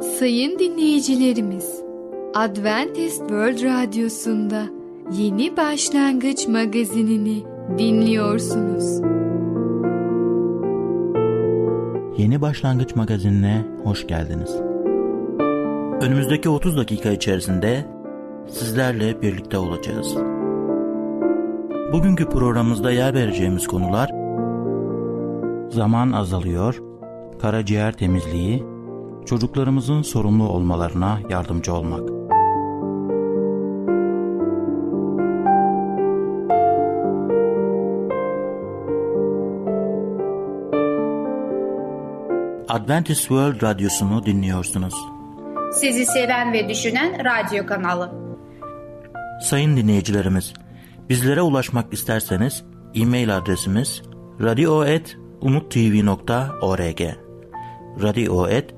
Sayın dinleyicilerimiz, Adventist World Radyosu'nda Yeni Başlangıç magazinini dinliyorsunuz. Yeni Başlangıç magazinine hoş geldiniz. Önümüzdeki 30 dakika içerisinde sizlerle birlikte olacağız. Bugünkü programımızda yer vereceğimiz konular zaman azalıyor, karaciğer temizliği, çocuklarımızın sorumlu olmalarına yardımcı olmak. Adventist World Radyosu'nu dinliyorsunuz. Sizi seven ve düşünen radyo kanalı. Sayın dinleyicilerimiz, bizlere ulaşmak isterseniz e-mail adresimiz radio.umutv.org radio.umutv.org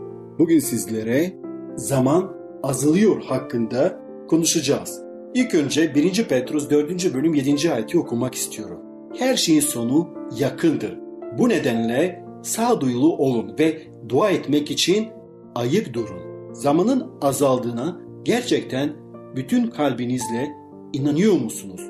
Bugün sizlere zaman azalıyor hakkında konuşacağız. İlk önce 1. Petrus 4. bölüm 7. ayeti okumak istiyorum. Her şeyin sonu yakındır. Bu nedenle sağduyulu olun ve dua etmek için ayık durun. Zamanın azaldığına gerçekten bütün kalbinizle inanıyor musunuz?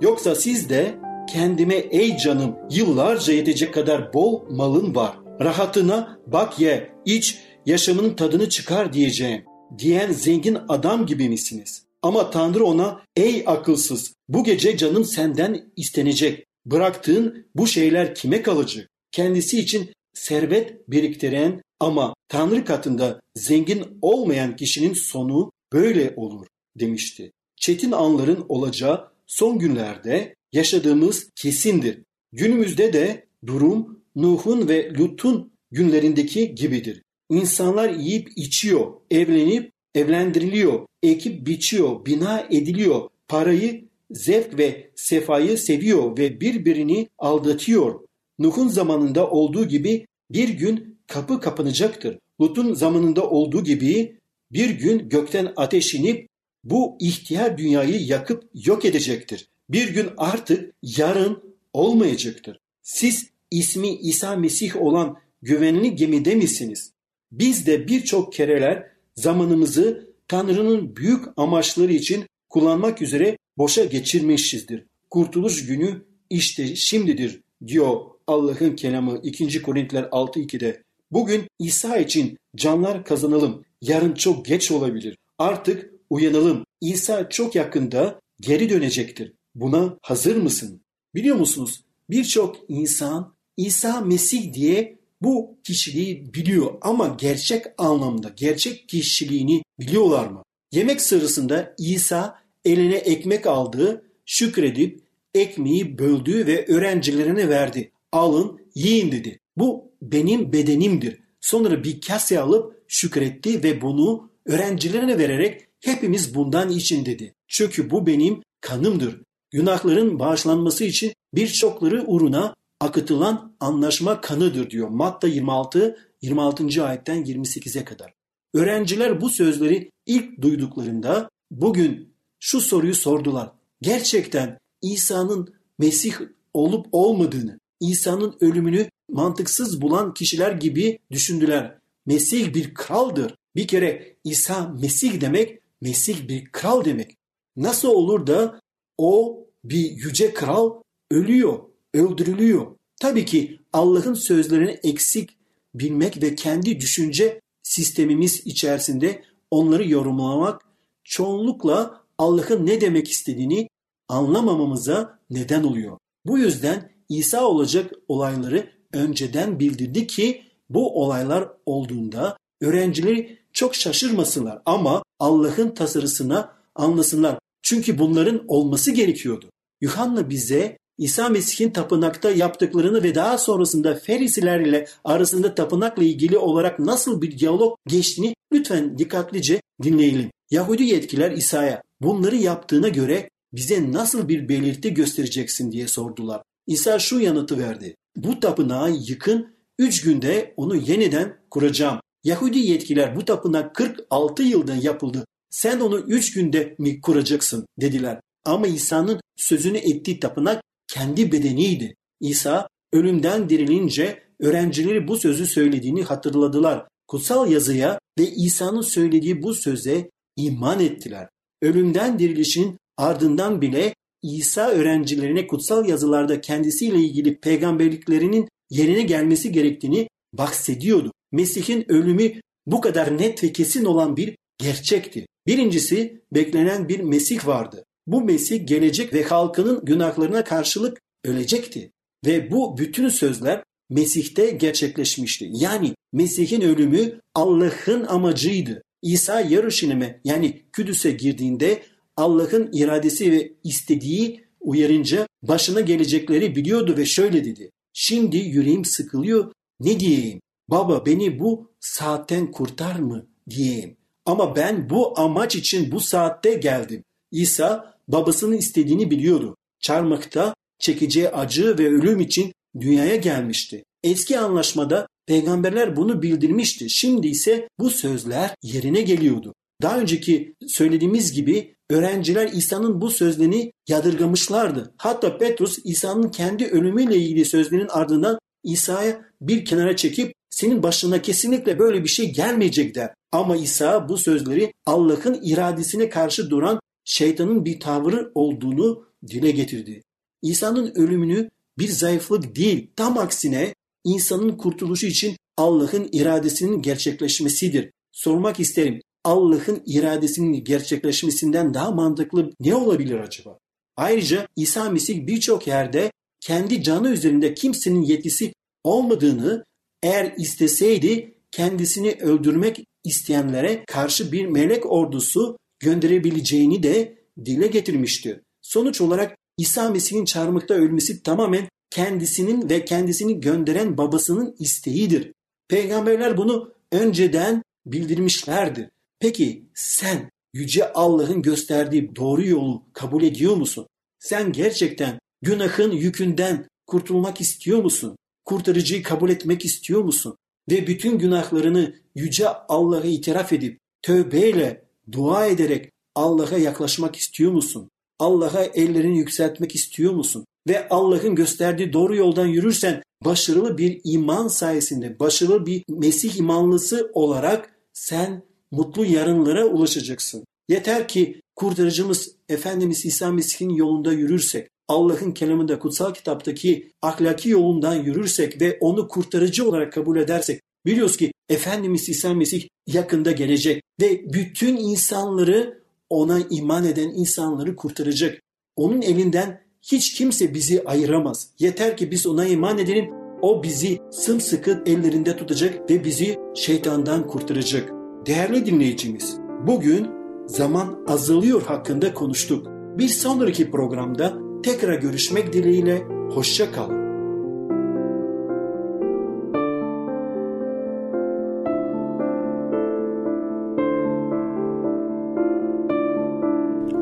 Yoksa siz de kendime ey canım yıllarca yetecek kadar bol malın var. Rahatına bak ye, iç, yaşamının tadını çıkar diyeceğim. Diyen zengin adam gibi misiniz? Ama Tanrı ona ey akılsız bu gece canın senden istenecek. Bıraktığın bu şeyler kime kalacak? Kendisi için servet biriktiren ama Tanrı katında zengin olmayan kişinin sonu böyle olur demişti. Çetin anların olacağı son günlerde yaşadığımız kesindir. Günümüzde de durum Nuh'un ve Lut'un günlerindeki gibidir. İnsanlar yiyip içiyor, evlenip evlendiriliyor, ekip biçiyor, bina ediliyor, parayı, zevk ve sefayı seviyor ve birbirini aldatıyor. Nuh'un zamanında olduğu gibi bir gün kapı kapanacaktır. Lut'un zamanında olduğu gibi bir gün gökten ateş inip bu ihtiyar dünyayı yakıp yok edecektir. Bir gün artık yarın olmayacaktır. Siz ismi İsa Mesih olan güvenli gemide misiniz? Biz de birçok kereler zamanımızı Tanrı'nın büyük amaçları için kullanmak üzere boşa geçirmişizdir. Kurtuluş günü işte şimdidir diyor Allah'ın kelamı 2. Korintiler 6.2'de. Bugün İsa için canlar kazanalım. Yarın çok geç olabilir. Artık uyanalım. İsa çok yakında geri dönecektir. Buna hazır mısın? Biliyor musunuz? Birçok insan İsa Mesih diye bu kişiliği biliyor ama gerçek anlamda gerçek kişiliğini biliyorlar mı? Yemek sırasında İsa eline ekmek aldı, şükredip ekmeği böldü ve öğrencilerine verdi. Alın, yiyin dedi. Bu benim bedenimdir. Sonra bir kase alıp şükretti ve bunu öğrencilerine vererek hepimiz bundan için dedi. Çünkü bu benim kanımdır. Günahların bağışlanması için birçokları uğruna akıtılan anlaşma kanıdır diyor. Matta 26, 26. ayetten 28'e kadar. Öğrenciler bu sözleri ilk duyduklarında bugün şu soruyu sordular. Gerçekten İsa'nın Mesih olup olmadığını, İsa'nın ölümünü mantıksız bulan kişiler gibi düşündüler. Mesih bir kraldır. Bir kere İsa Mesih demek, Mesih bir kral demek. Nasıl olur da o bir yüce kral ölüyor, öldürülüyor. Tabii ki Allah'ın sözlerini eksik bilmek ve kendi düşünce sistemimiz içerisinde onları yorumlamak çoğunlukla Allah'ın ne demek istediğini anlamamamıza neden oluyor. Bu yüzden İsa olacak olayları önceden bildirdi ki bu olaylar olduğunda öğrencileri çok şaşırmasınlar ama Allah'ın tasarısına anlasınlar. Çünkü bunların olması gerekiyordu. Yuhanna bize İsa Mesih'in tapınakta yaptıklarını ve daha sonrasında Ferisiler ile arasında tapınakla ilgili olarak nasıl bir diyalog geçtiğini lütfen dikkatlice dinleyelim. Yahudi yetkiler İsa'ya bunları yaptığına göre bize nasıl bir belirti göstereceksin diye sordular. İsa şu yanıtı verdi. Bu tapınağı yıkın, üç günde onu yeniden kuracağım. Yahudi yetkiler bu tapınak 46 yılda yapıldı. Sen onu üç günde mi kuracaksın dediler. Ama İsa'nın sözünü ettiği tapınak kendi bedeniydi. İsa ölümden dirilince öğrencileri bu sözü söylediğini hatırladılar. Kutsal yazıya ve İsa'nın söylediği bu söze iman ettiler. Ölümden dirilişin ardından bile İsa öğrencilerine kutsal yazılarda kendisiyle ilgili peygamberliklerinin yerine gelmesi gerektiğini bahsediyordu. Mesih'in ölümü bu kadar net ve kesin olan bir gerçekti. Birincisi beklenen bir Mesih vardı. Bu Mesih gelecek ve halkının günahlarına karşılık ölecekti. Ve bu bütün sözler Mesih'te gerçekleşmişti. Yani Mesih'in ölümü Allah'ın amacıydı. İsa Yarışilim'e yani Küdüs'e girdiğinde Allah'ın iradesi ve istediği uyarınca başına gelecekleri biliyordu ve şöyle dedi. Şimdi yüreğim sıkılıyor ne diyeyim? Baba beni bu saatten kurtar mı diyeyim. Ama ben bu amaç için bu saatte geldim. İsa babasının istediğini biliyordu. Çarmıkta çekeceği acı ve ölüm için dünyaya gelmişti. Eski anlaşmada peygamberler bunu bildirmişti. Şimdi ise bu sözler yerine geliyordu. Daha önceki söylediğimiz gibi öğrenciler İsa'nın bu sözlerini yadırgamışlardı. Hatta Petrus İsa'nın kendi ölümüyle ilgili sözlerinin ardından İsa'ya bir kenara çekip senin başına kesinlikle böyle bir şey gelmeyecek der. Ama İsa bu sözleri Allah'ın iradesine karşı duran şeytanın bir tavrı olduğunu dile getirdi. İsa'nın ölümünü bir zayıflık değil, tam aksine insanın kurtuluşu için Allah'ın iradesinin gerçekleşmesidir. Sormak isterim, Allah'ın iradesinin gerçekleşmesinden daha mantıklı ne olabilir acaba? Ayrıca İsa Mesih birçok yerde kendi canı üzerinde kimsenin yetkisi olmadığını eğer isteseydi kendisini öldürmek isteyenlere karşı bir melek ordusu gönderebileceğini de dile getirmişti. Sonuç olarak İsa Mesih'in çarmıkta ölmesi tamamen kendisinin ve kendisini gönderen babasının isteğidir. Peygamberler bunu önceden bildirmişlerdir. Peki sen yüce Allah'ın gösterdiği doğru yolu kabul ediyor musun? Sen gerçekten günahın yükünden kurtulmak istiyor musun? Kurtarıcıyı kabul etmek istiyor musun? Ve bütün günahlarını yüce Allah'a itiraf edip tövbeyle, dua ederek Allah'a yaklaşmak istiyor musun? Allah'a ellerini yükseltmek istiyor musun? Ve Allah'ın gösterdiği doğru yoldan yürürsen başarılı bir iman sayesinde, başarılı bir Mesih imanlısı olarak sen mutlu yarınlara ulaşacaksın. Yeter ki kurtarıcımız Efendimiz İsa Mesih'in yolunda yürürsek, Allah'ın kelamında kutsal kitaptaki ahlaki yolundan yürürsek ve onu kurtarıcı olarak kabul edersek biliyoruz ki Efendimiz İsa Mesih yakında gelecek ve bütün insanları ona iman eden insanları kurtaracak. Onun elinden hiç kimse bizi ayıramaz. Yeter ki biz ona iman edelim. O bizi sımsıkı ellerinde tutacak ve bizi şeytandan kurtaracak. Değerli dinleyicimiz, bugün zaman azalıyor hakkında konuştuk. Bir sonraki programda tekrar görüşmek dileğiyle hoşça kalın.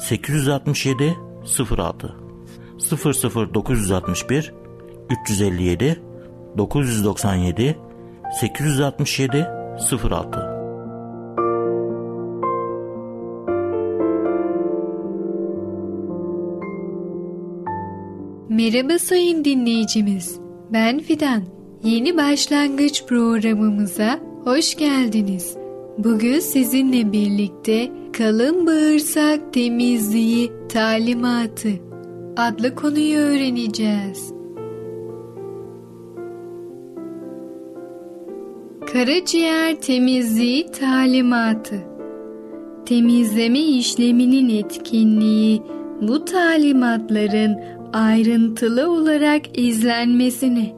867 06 00961 357 997 867 06 Merhaba sayın dinleyicimiz. Ben Fidan. Yeni başlangıç programımıza hoş geldiniz. Bugün sizinle birlikte kalın bağırsak temizliği talimatı adlı konuyu öğreneceğiz. Karaciğer temizliği talimatı Temizleme işleminin etkinliği bu talimatların ayrıntılı olarak izlenmesine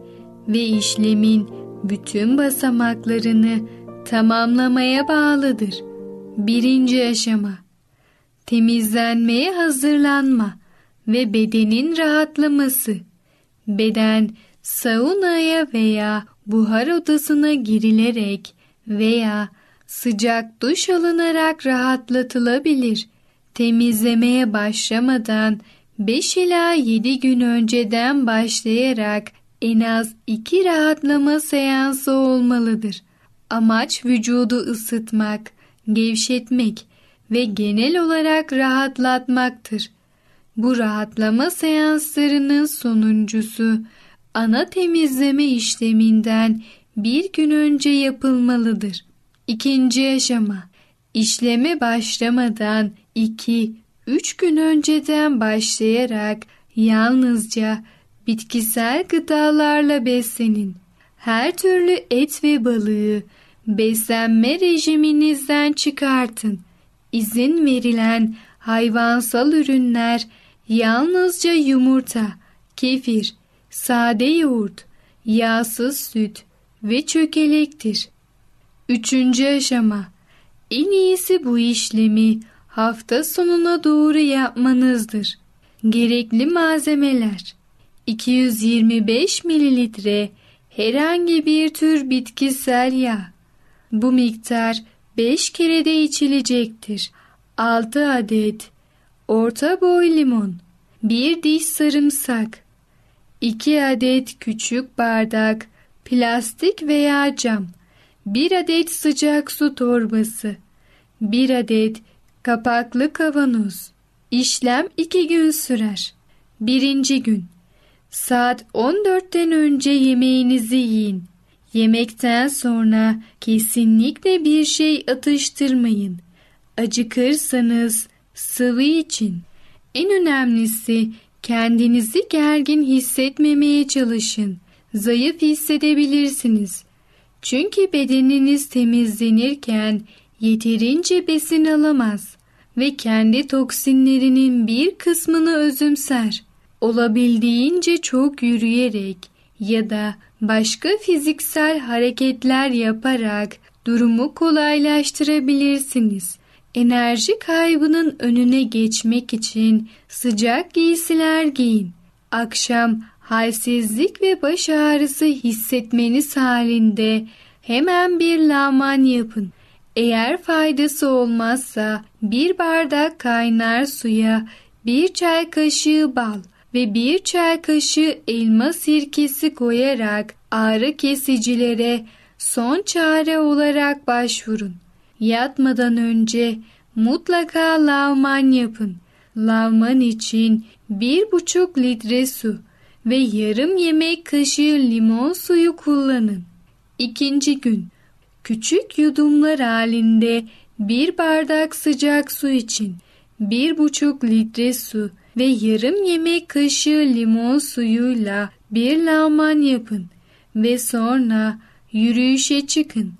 ve işlemin bütün basamaklarını tamamlamaya bağlıdır. Birinci aşama Temizlenmeye hazırlanma ve bedenin rahatlaması. Beden saunaya veya buhar odasına girilerek veya sıcak duş alınarak rahatlatılabilir. Temizlemeye başlamadan 5 ila 7 gün önceden başlayarak en az 2 rahatlama seansı olmalıdır. Amaç vücudu ısıtmak, gevşetmek ve genel olarak rahatlatmaktır. Bu rahatlama seanslarının sonuncusu ana temizleme işleminden bir gün önce yapılmalıdır. İkinci aşama işleme başlamadan 2-3 gün önceden başlayarak yalnızca bitkisel gıdalarla beslenin. Her türlü et ve balığı beslenme rejiminizden çıkartın. İzin verilen hayvansal ürünler yalnızca yumurta, kefir, sade yoğurt, yağsız süt ve çökelektir. Üçüncü aşama. En iyisi bu işlemi hafta sonuna doğru yapmanızdır. Gerekli malzemeler 225 mililitre herhangi bir tür bitkisel yağ. Bu miktar 5 kere de içilecektir. 6 adet orta boy limon, 1 diş sarımsak, 2 adet küçük bardak plastik veya cam, 1 adet sıcak su torbası, 1 adet kapaklı kavanoz. İşlem 2 gün sürer. Birinci gün Saat 14'ten önce yemeğinizi yiyin. Yemekten sonra kesinlikle bir şey atıştırmayın. Acıkırsanız sıvı için. En önemlisi kendinizi gergin hissetmemeye çalışın. Zayıf hissedebilirsiniz. Çünkü bedeniniz temizlenirken yeterince besin alamaz ve kendi toksinlerinin bir kısmını özümser. Olabildiğince çok yürüyerek ya da başka fiziksel hareketler yaparak durumu kolaylaştırabilirsiniz. Enerji kaybının önüne geçmek için sıcak giysiler giyin. Akşam halsizlik ve baş ağrısı hissetmeniz halinde hemen bir laman yapın. Eğer faydası olmazsa bir bardak kaynar suya bir çay kaşığı bal ve bir çay kaşığı elma sirkesi koyarak ağrı kesicilere son çare olarak başvurun. Yatmadan önce mutlaka lavman yapın. Lavman için bir buçuk litre su ve yarım yemek kaşığı limon suyu kullanın. İkinci gün küçük yudumlar halinde bir bardak sıcak su için bir buçuk litre su ve yarım yemek kaşığı limon suyuyla bir lağman yapın ve sonra yürüyüşe çıkın.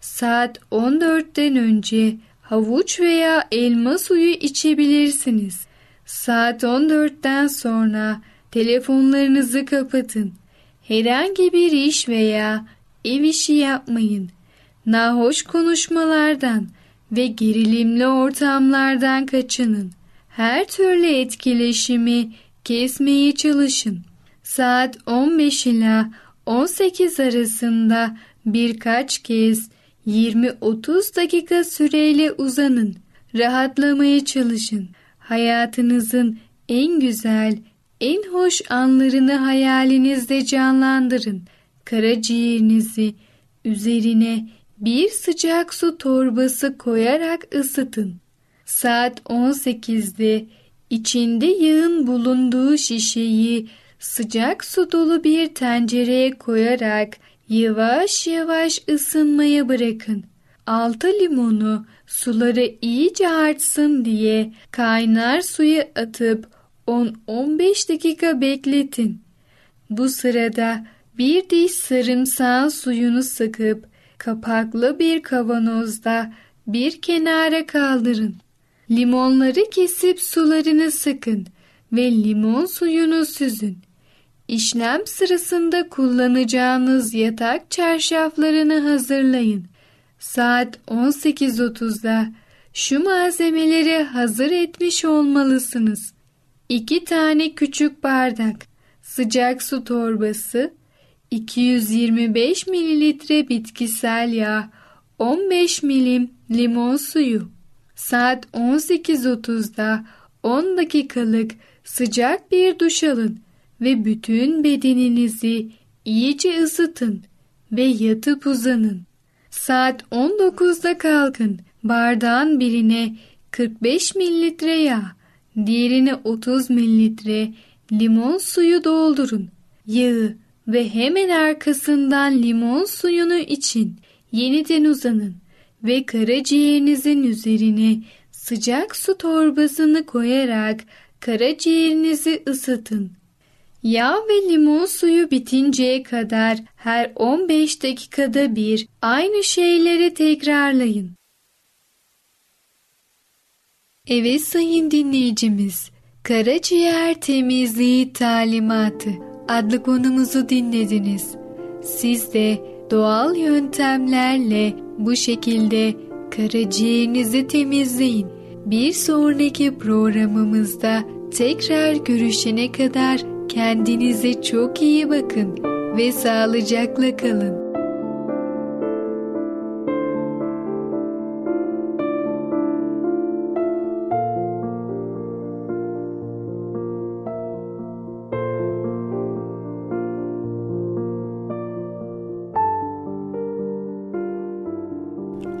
Saat 14'ten önce havuç veya elma suyu içebilirsiniz. Saat 14'ten sonra telefonlarınızı kapatın. Herhangi bir iş veya ev işi yapmayın. Nahoş konuşmalardan ve gerilimli ortamlardan kaçının. Her türlü etkileşimi kesmeye çalışın. Saat 15 ila 18 arasında birkaç kez 20-30 dakika süreyle uzanın. Rahatlamaya çalışın. Hayatınızın en güzel, en hoş anlarını hayalinizde canlandırın. Karaciğerinizi üzerine bir sıcak su torbası koyarak ısıtın. Saat 18'de içinde yağın bulunduğu şişeyi sıcak su dolu bir tencereye koyarak yavaş yavaş ısınmaya bırakın. Altı limonu suları iyice artsın diye kaynar suya atıp 10-15 dakika bekletin. Bu sırada bir diş sarımsağın suyunu sıkıp kapaklı bir kavanozda bir kenara kaldırın. Limonları kesip sularını sıkın ve limon suyunu süzün. İşlem sırasında kullanacağınız yatak çarşaflarını hazırlayın. Saat 18.30'da şu malzemeleri hazır etmiş olmalısınız. 2 tane küçük bardak, sıcak su torbası, 225 mililitre bitkisel yağ, 15 milim limon suyu. Saat 18.30'da 10 dakikalık sıcak bir duş alın ve bütün bedeninizi iyice ısıtın ve yatıp uzanın. Saat 19'da kalkın. Bardağın birine 45 mililitre yağ, diğerine 30 mililitre limon suyu doldurun. Yağı ve hemen arkasından limon suyunu için yeniden uzanın ve karaciğerinizin üzerine sıcak su torbasını koyarak karaciğerinizi ısıtın. Yağ ve limon suyu bitinceye kadar her 15 dakikada bir aynı şeyleri tekrarlayın. Evet sayın dinleyicimiz, karaciğer temizliği talimatı adlı konumuzu dinlediniz. Siz de doğal yöntemlerle bu şekilde karaciğerinizi temizleyin. Bir sonraki programımızda tekrar görüşene kadar kendinize çok iyi bakın ve sağlıcakla kalın.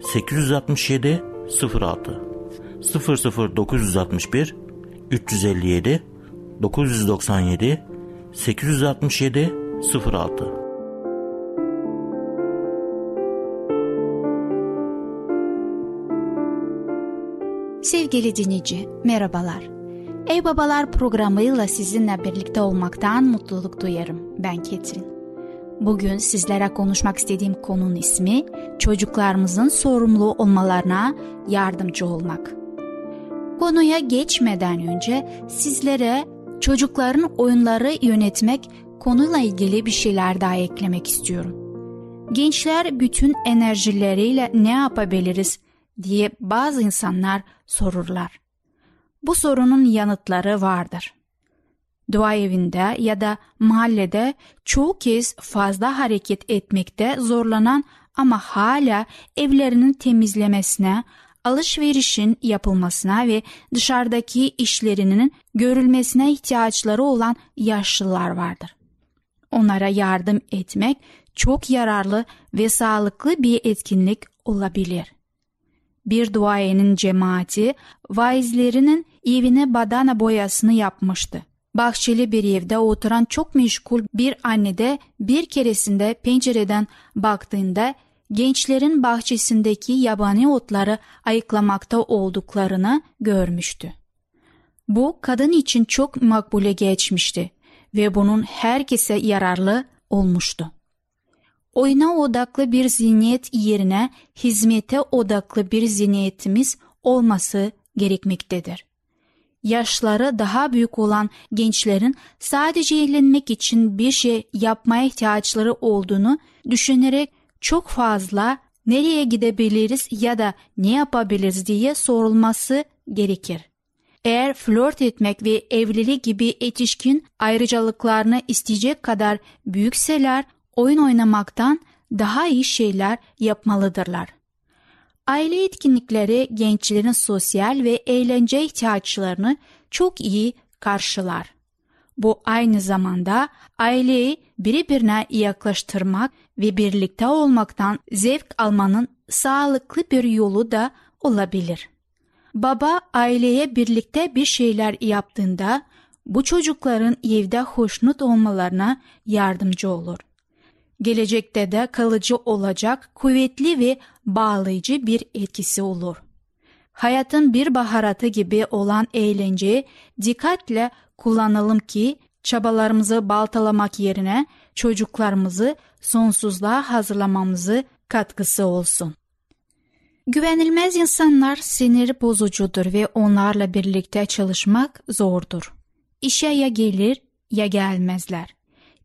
867 06 00961 357 997 867 06 Sevgili dinleyici, merhabalar. Ey Babalar programıyla sizinle birlikte olmaktan mutluluk duyarım. Ben Ketrin. Bugün sizlere konuşmak istediğim konunun ismi çocuklarımızın sorumlu olmalarına yardımcı olmak. Konuya geçmeden önce sizlere çocukların oyunları yönetmek konuyla ilgili bir şeyler daha eklemek istiyorum. Gençler bütün enerjileriyle ne yapabiliriz diye bazı insanlar sorurlar. Bu sorunun yanıtları vardır dua evinde ya da mahallede çoğu kez fazla hareket etmekte zorlanan ama hala evlerinin temizlemesine, alışverişin yapılmasına ve dışarıdaki işlerinin görülmesine ihtiyaçları olan yaşlılar vardır. Onlara yardım etmek çok yararlı ve sağlıklı bir etkinlik olabilir. Bir duayenin cemaati vaizlerinin evine badana boyasını yapmıştı. Bahçeli bir evde oturan çok meşgul bir anne de bir keresinde pencereden baktığında gençlerin bahçesindeki yabani otları ayıklamakta olduklarını görmüştü. Bu kadın için çok makbule geçmişti ve bunun herkese yararlı olmuştu. Oyuna odaklı bir zihniyet yerine hizmete odaklı bir zihniyetimiz olması gerekmektedir yaşları daha büyük olan gençlerin sadece eğlenmek için bir şey yapmaya ihtiyaçları olduğunu düşünerek çok fazla nereye gidebiliriz ya da ne yapabiliriz diye sorulması gerekir. Eğer flört etmek ve evlilik gibi yetişkin ayrıcalıklarını isteyecek kadar büyükseler oyun oynamaktan daha iyi şeyler yapmalıdırlar. Aile etkinlikleri gençlerin sosyal ve eğlence ihtiyaçlarını çok iyi karşılar. Bu aynı zamanda aileyi birbirine yaklaştırmak ve birlikte olmaktan zevk almanın sağlıklı bir yolu da olabilir. Baba aileye birlikte bir şeyler yaptığında bu çocukların evde hoşnut olmalarına yardımcı olur. Gelecekte de kalıcı olacak kuvvetli ve bağlayıcı bir etkisi olur. Hayatın bir baharatı gibi olan eğlenceyi dikkatle kullanalım ki çabalarımızı baltalamak yerine çocuklarımızı sonsuzluğa hazırlamamızı katkısı olsun. Güvenilmez insanlar sinir bozucudur ve onlarla birlikte çalışmak zordur. İşe ya gelir ya gelmezler.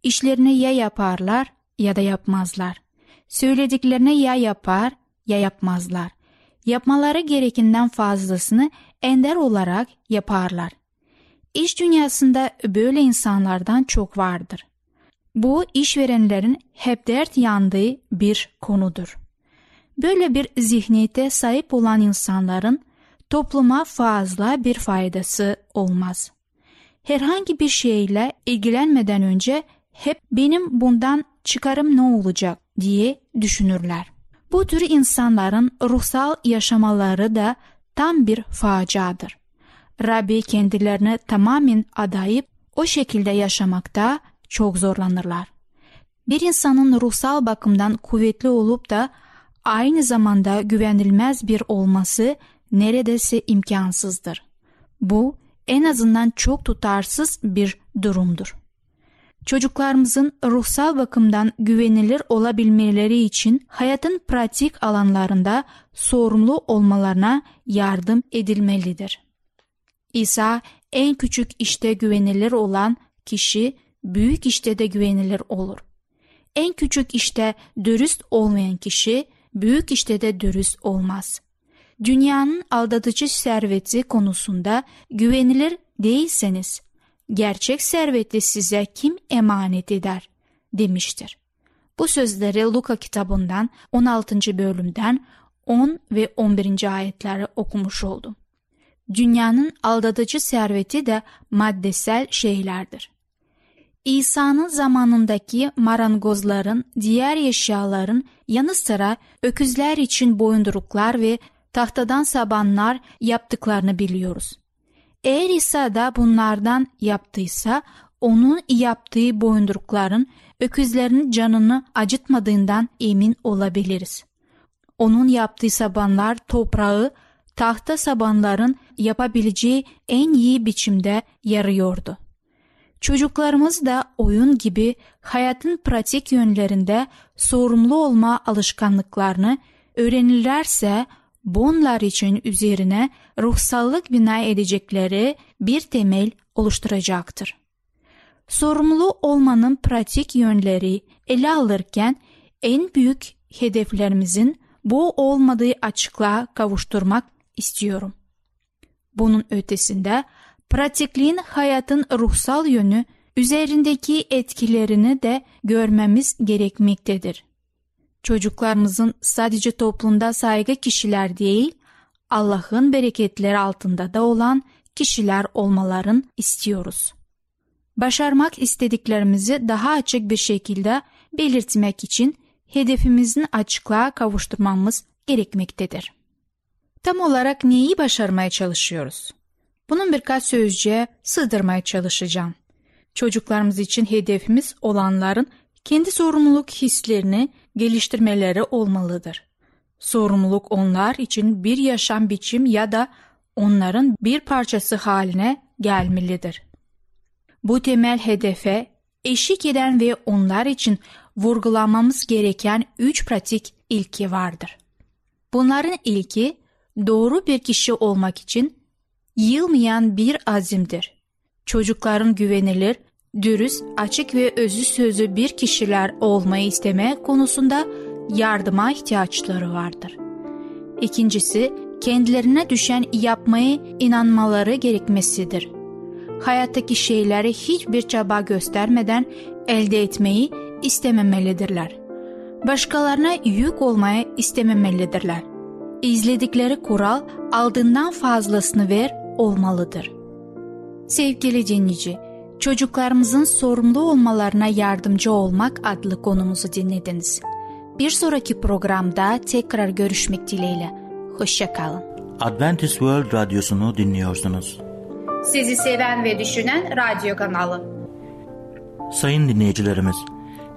İşlerini ya yaparlar ya da yapmazlar. Söylediklerini ya yapar ya yapmazlar. Yapmaları gerekenden fazlasını ender olarak yaparlar. İş dünyasında böyle insanlardan çok vardır. Bu işverenlerin hep dert yandığı bir konudur. Böyle bir zihniyete sahip olan insanların topluma fazla bir faydası olmaz. Herhangi bir şeyle ilgilenmeden önce hep benim bundan çıkarım ne olacak diye düşünürler. Bu tür insanların ruhsal yaşamaları da tam bir faciadır. Rabbi kendilerini tamamen adayıp o şekilde yaşamakta çok zorlanırlar. Bir insanın ruhsal bakımdan kuvvetli olup da aynı zamanda güvenilmez bir olması neredeyse imkansızdır. Bu en azından çok tutarsız bir durumdur. Çocuklarımızın ruhsal bakımdan güvenilir olabilmeleri için hayatın pratik alanlarında sorumlu olmalarına yardım edilmelidir. İsa en küçük işte güvenilir olan kişi büyük işte de güvenilir olur. En küçük işte dürüst olmayan kişi büyük işte de dürüst olmaz. Dünyanın aldatıcı serveti konusunda güvenilir değilseniz gerçek serveti size kim emanet eder demiştir. Bu sözleri Luka kitabından 16. bölümden 10 ve 11. ayetleri okumuş oldum. Dünyanın aldatıcı serveti de maddesel şeylerdir. İsa'nın zamanındaki marangozların diğer eşyaların yanı sıra öküzler için boyunduruklar ve tahtadan sabanlar yaptıklarını biliyoruz. Eğer İsa da bunlardan yaptıysa onun yaptığı boyundurukların öküzlerin canını acıtmadığından emin olabiliriz. Onun yaptığı sabanlar toprağı tahta sabanların yapabileceği en iyi biçimde yarıyordu. Çocuklarımız da oyun gibi hayatın pratik yönlerinde sorumlu olma alışkanlıklarını öğrenirlerse bunlar için üzerine ruhsallık bina edecekleri bir temel oluşturacaktır. Sorumlu olmanın pratik yönleri ele alırken en büyük hedeflerimizin bu olmadığı açıklığa kavuşturmak istiyorum. Bunun ötesinde pratikliğin hayatın ruhsal yönü üzerindeki etkilerini de görmemiz gerekmektedir. Çocuklarımızın sadece toplumda saygı kişiler değil, Allah'ın bereketleri altında da olan kişiler olmaların istiyoruz. Başarmak istediklerimizi daha açık bir şekilde belirtmek için hedefimizin açıklığa kavuşturmamız gerekmektedir. Tam olarak neyi başarmaya çalışıyoruz? Bunun birkaç sözcüğe sığdırmaya çalışacağım. Çocuklarımız için hedefimiz olanların kendi sorumluluk hislerini geliştirmeleri olmalıdır. Sorumluluk onlar için bir yaşam biçim ya da onların bir parçası haline gelmelidir. Bu temel hedefe eşlik eden ve onlar için vurgulamamız gereken üç pratik ilki vardır. Bunların ilki doğru bir kişi olmak için yılmayan bir azimdir. Çocukların güvenilir, dürüst, açık ve özü sözü bir kişiler olmayı isteme konusunda yardıma ihtiyaçları vardır. İkincisi, kendilerine düşen yapmayı inanmaları gerekmesidir. Hayattaki şeyleri hiçbir çaba göstermeden elde etmeyi istememelidirler. Başkalarına yük olmaya istememelidirler. İzledikleri kural aldığından fazlasını ver olmalıdır. Sevgili dinleyici, Çocuklarımızın sorumlu olmalarına yardımcı olmak adlı konumuzu dinlediniz. Bir sonraki programda tekrar görüşmek dileğiyle. Hoşçakalın. Adventist World Radyosu'nu dinliyorsunuz. Sizi seven ve düşünen radyo kanalı. Sayın dinleyicilerimiz,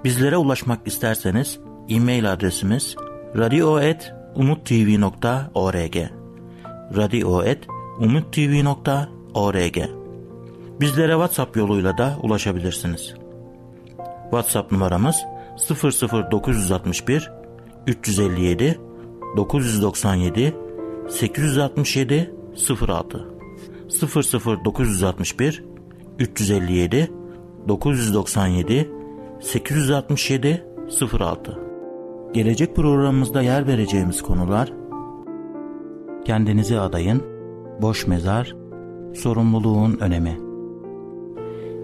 bizlere ulaşmak isterseniz e-mail adresimiz radio.umutv.org radio.umutv.org Bizlere WhatsApp yoluyla da ulaşabilirsiniz. WhatsApp numaramız 00961 357 997 867 06 00961 357 997 867 06 Gelecek programımızda yer vereceğimiz konular Kendinizi adayın, boş mezar, sorumluluğun önemi.